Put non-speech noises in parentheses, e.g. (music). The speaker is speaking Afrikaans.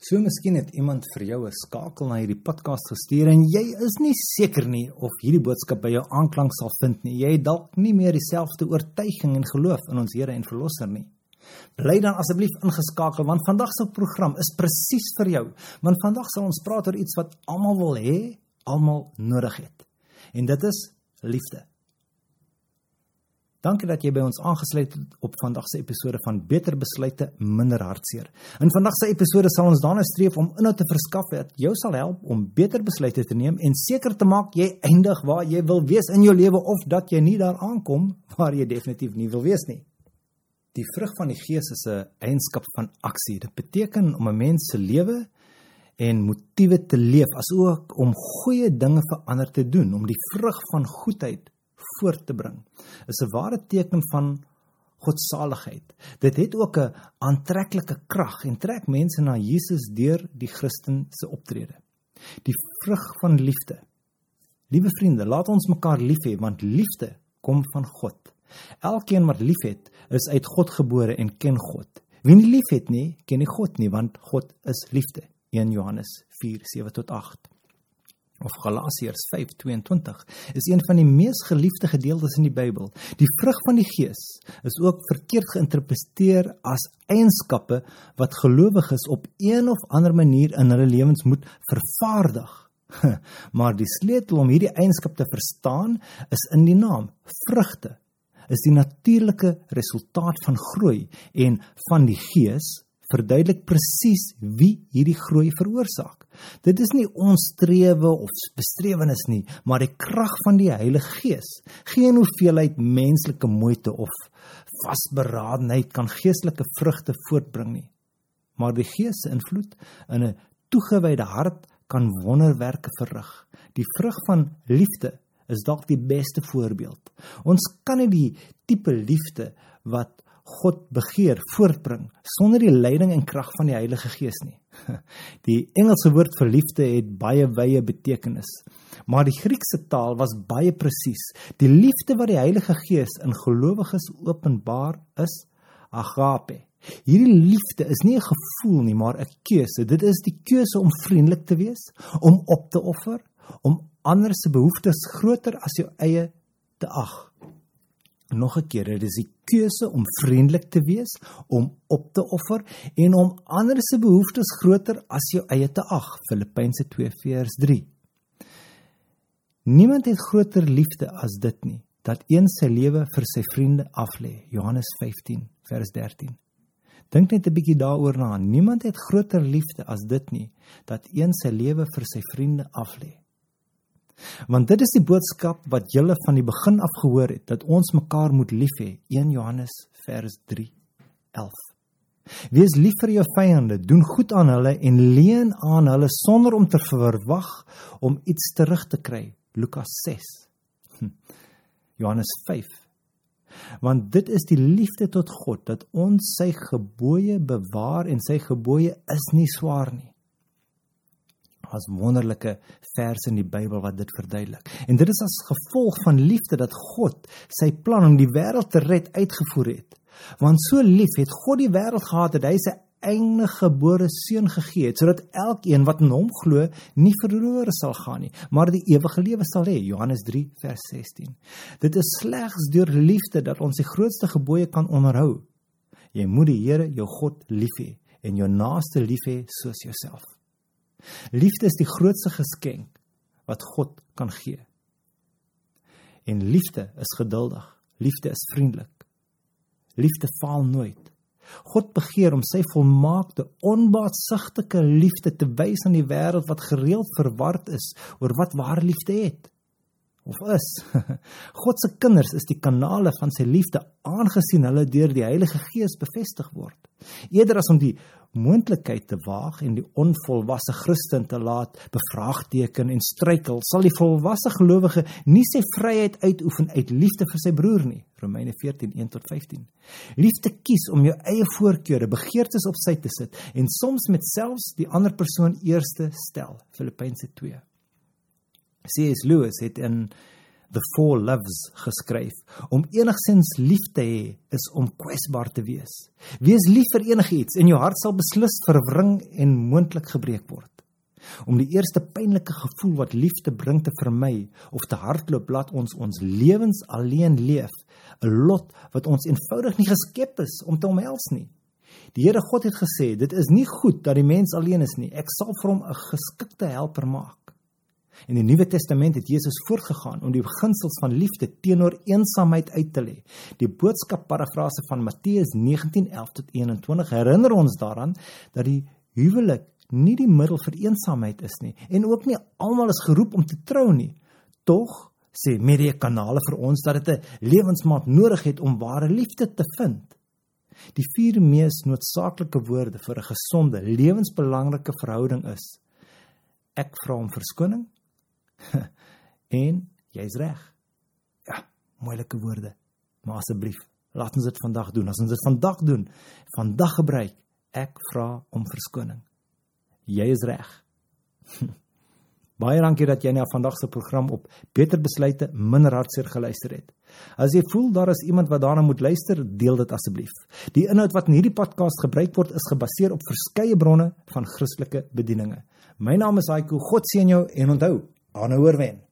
So miskien het iemand vir jou 'n skakel na hierdie podcast gestuur en jy is nie seker nie of hierdie boodskap by jou aanklank sal vind nie. Jy het dalk nie meer dieselfde oortuiging en geloof in ons Here en Verlosser nie. Bly dan asseblief ingeskakel want vandag se program is presies vir jou. Want vandag sal ons praat oor iets wat almal wil hê, almal nodig het. En dit is liefde. Dankie dat jy by ons aangesluit het op vandag se episode van Beter Besluite Minder Hartseer. In vandag se episode sal ons daarna streef om inhoud te verskaf wat jou sal help om beter besluite te neem en seker te maak jy eindig waar jy wil wees in jou lewe of dat jy nie daar aankom waar jy definitief nie wil wees nie. Die vrug van die Gees is 'n eienskap van aksie. Dit beteken om 'n mens se lewe en motiewe te leef asook om goeie dinge vir ander te doen, om die vrug van goedheid voort te bring is 'n ware teken van godsaligheid. Dit het ook 'n aantreklike krag en trek mense na Jesus deur die Christen se optrede. Die vrug van liefde. Liewe vriende, laat ons mekaar lief hê want liefde kom van God. Elkeen wat liefhet, is uit God gebore en ken God. Wie nie liefhet nie, ken nie God nie want God is liefde. 1 Johannes 4:7 tot 8 of Galasiërs 5:22 is een van die mees geliefde gedeeltes in die Bybel. Die vrug van die Gees is ook verkeerd geïnterpreteer as eienskappe wat gelowiges op een of ander manier in hulle lewens moet vervaardig. (laughs) Maar die sleutel om hierdie eienskap te verstaan is in die naam vrugte. Is die natuurlike resultaat van groei en van die Gees verduidelik presies wie hierdie groei veroorsaak. Dit is nie ons strewe of bestrewenis nie, maar die krag van die Heilige Gees. Geen hoeveelheid menslike moeite of vasberadenheid kan geestelike vrugte voortbring nie. Maar die Gees se invloed in 'n toegewyde hart kan wonderwerke verrig. Die vrug van liefde is dalk die beste voorbeeld. Ons kan nie die tipe liefde wat God begeer voortbring sonder die leiding en krag van die Heilige Gees nie. (laughs) Die Engelse woord vir liefde het baie wye betekenis, maar die Griekse taal was baie presies. Die liefde wat die Heilige Gees in gelowiges openbaar is agape. Hierdie liefde is nie 'n gevoel nie, maar 'n keuse. Dit is die keuse om vriendelik te wees, om op te offer, om ander se behoeftes groter as jou eie te ag nog 'n keer, dit is die keuse om vriendelik te wees, om op te offer en om ander se behoeftes groter as jou eie te ag. Filippense 2:3. Niemand het groter liefde as dit nie, dat een sy lewe vir sy vriende aflê. Johannes 15:13. Dink net 'n bietjie daaroor na. Niemand het groter liefde as dit nie, dat een sy lewe vir sy vriende aflê. Want dit is die boodskap wat julle van die begin af gehoor het dat ons mekaar moet lief hê. 1 Johannes vers 3:11. Wees lief vir jou vyande, doen goed aan hulle en leen aan hulle sonder om te verwag om iets terug te kry. Lukas 6. Hm. Johannes 5. Want dit is die liefde tot God dat ons sy gebooie bewaar en sy gebooie is nie swaar nie as wonderlike verse in die Bybel wat dit verduidelik. En dit is as gevolg van liefde dat God sy plan om die wêreld te red uitgevoer het. Want so lief het God die wêreld gehad dat hy sy enige gebore seun gegee het sodat elkeen wat in hom glo nie verlore sal gaan nie, maar die ewige lewe sal hê. Johannes 3 vers 16. Dit is slegs deur liefde dat ons die grootste gebooie kan onderhou. Jy moet die Here jou God lief hê en jou naaste lief hê soos jouself. Liefde is die grootste geskenk wat God kan gee. En liefde is geduldig. Liefde is vriendelik. Liefde faal nooit. God begeer om sy volmaakte, onbaatsigtige liefde te wys aan die wêreld wat gereeld verward is oor wat ware liefde het of is. (laughs) God se kinders is die kanale van sy liefde aangesien hulle deur die Heilige Gees bevestig word. Eerder as om die moontlikheid te waag en die onvolwasse Christen te laat bevraagteken en struikel, sal die volwasse gelowige nie sy vryheid uitoefen uit liefde vir sy broer nie. Romeine 14:1 tot 15. Liefde kies om jou eie voorkeure, begeertes op sy te sit en soms met selfs die ander persoon eerste stel. Filippense 2. C.S. Lewis het in The Four Loves geskryf. Om enigsins lief te hê is om kwesbaar te wees. Wees lief vir enigiets en jou hart sal beslis verwring en moontlik gebreek word. Om die eerste pynlike gevoel wat liefde bring te vermy of te hardloop laat ons ons lewens alleen leef, 'n lot wat ons eenvoudig nie geskep is om te omhels nie. Die Here God het gesê, dit is nie goed dat die mens alleen is nie. Ek sal vir hom 'n geskikte helper maak. In die Nuwe Testament het Jesus voortgegaan om die beginsels van liefde teenoor eensaamheid uit te lê. Die boodskap parafrase van Matteus 19:11 tot 21 herinner ons daaraan dat die huwelik nie die middel vir eensaamheid is nie en ook nie almal is geroep om te trou nie. Tog sê media kanale vir ons dat dit 'n lewensmaat nodig het om ware liefde te vind. Die vier mees noodsaaklike woorde vir 'n gesonde, lewensbelangrike verhouding is: Ek vra om verskoning, (laughs) en jy's reg. Ja, moeilike woorde. Maar asseblief, laat ons dit vandag doen. As ons dit vandag doen, vandag gebruik, ek vra om verskoning. Jy is reg. (laughs) Baie dankie dat jy na vandag se program op Beter Besluite minder hartseer geluister het. As jy voel daar is iemand wat daarna moet luister, deel dit asseblief. Die inhoud wat in hierdie podcast gebruik word, is gebaseer op verskeie bronne van Christelike bedieninge. My naam is Aiko. God seën jou en onthou, aanhou oorwen.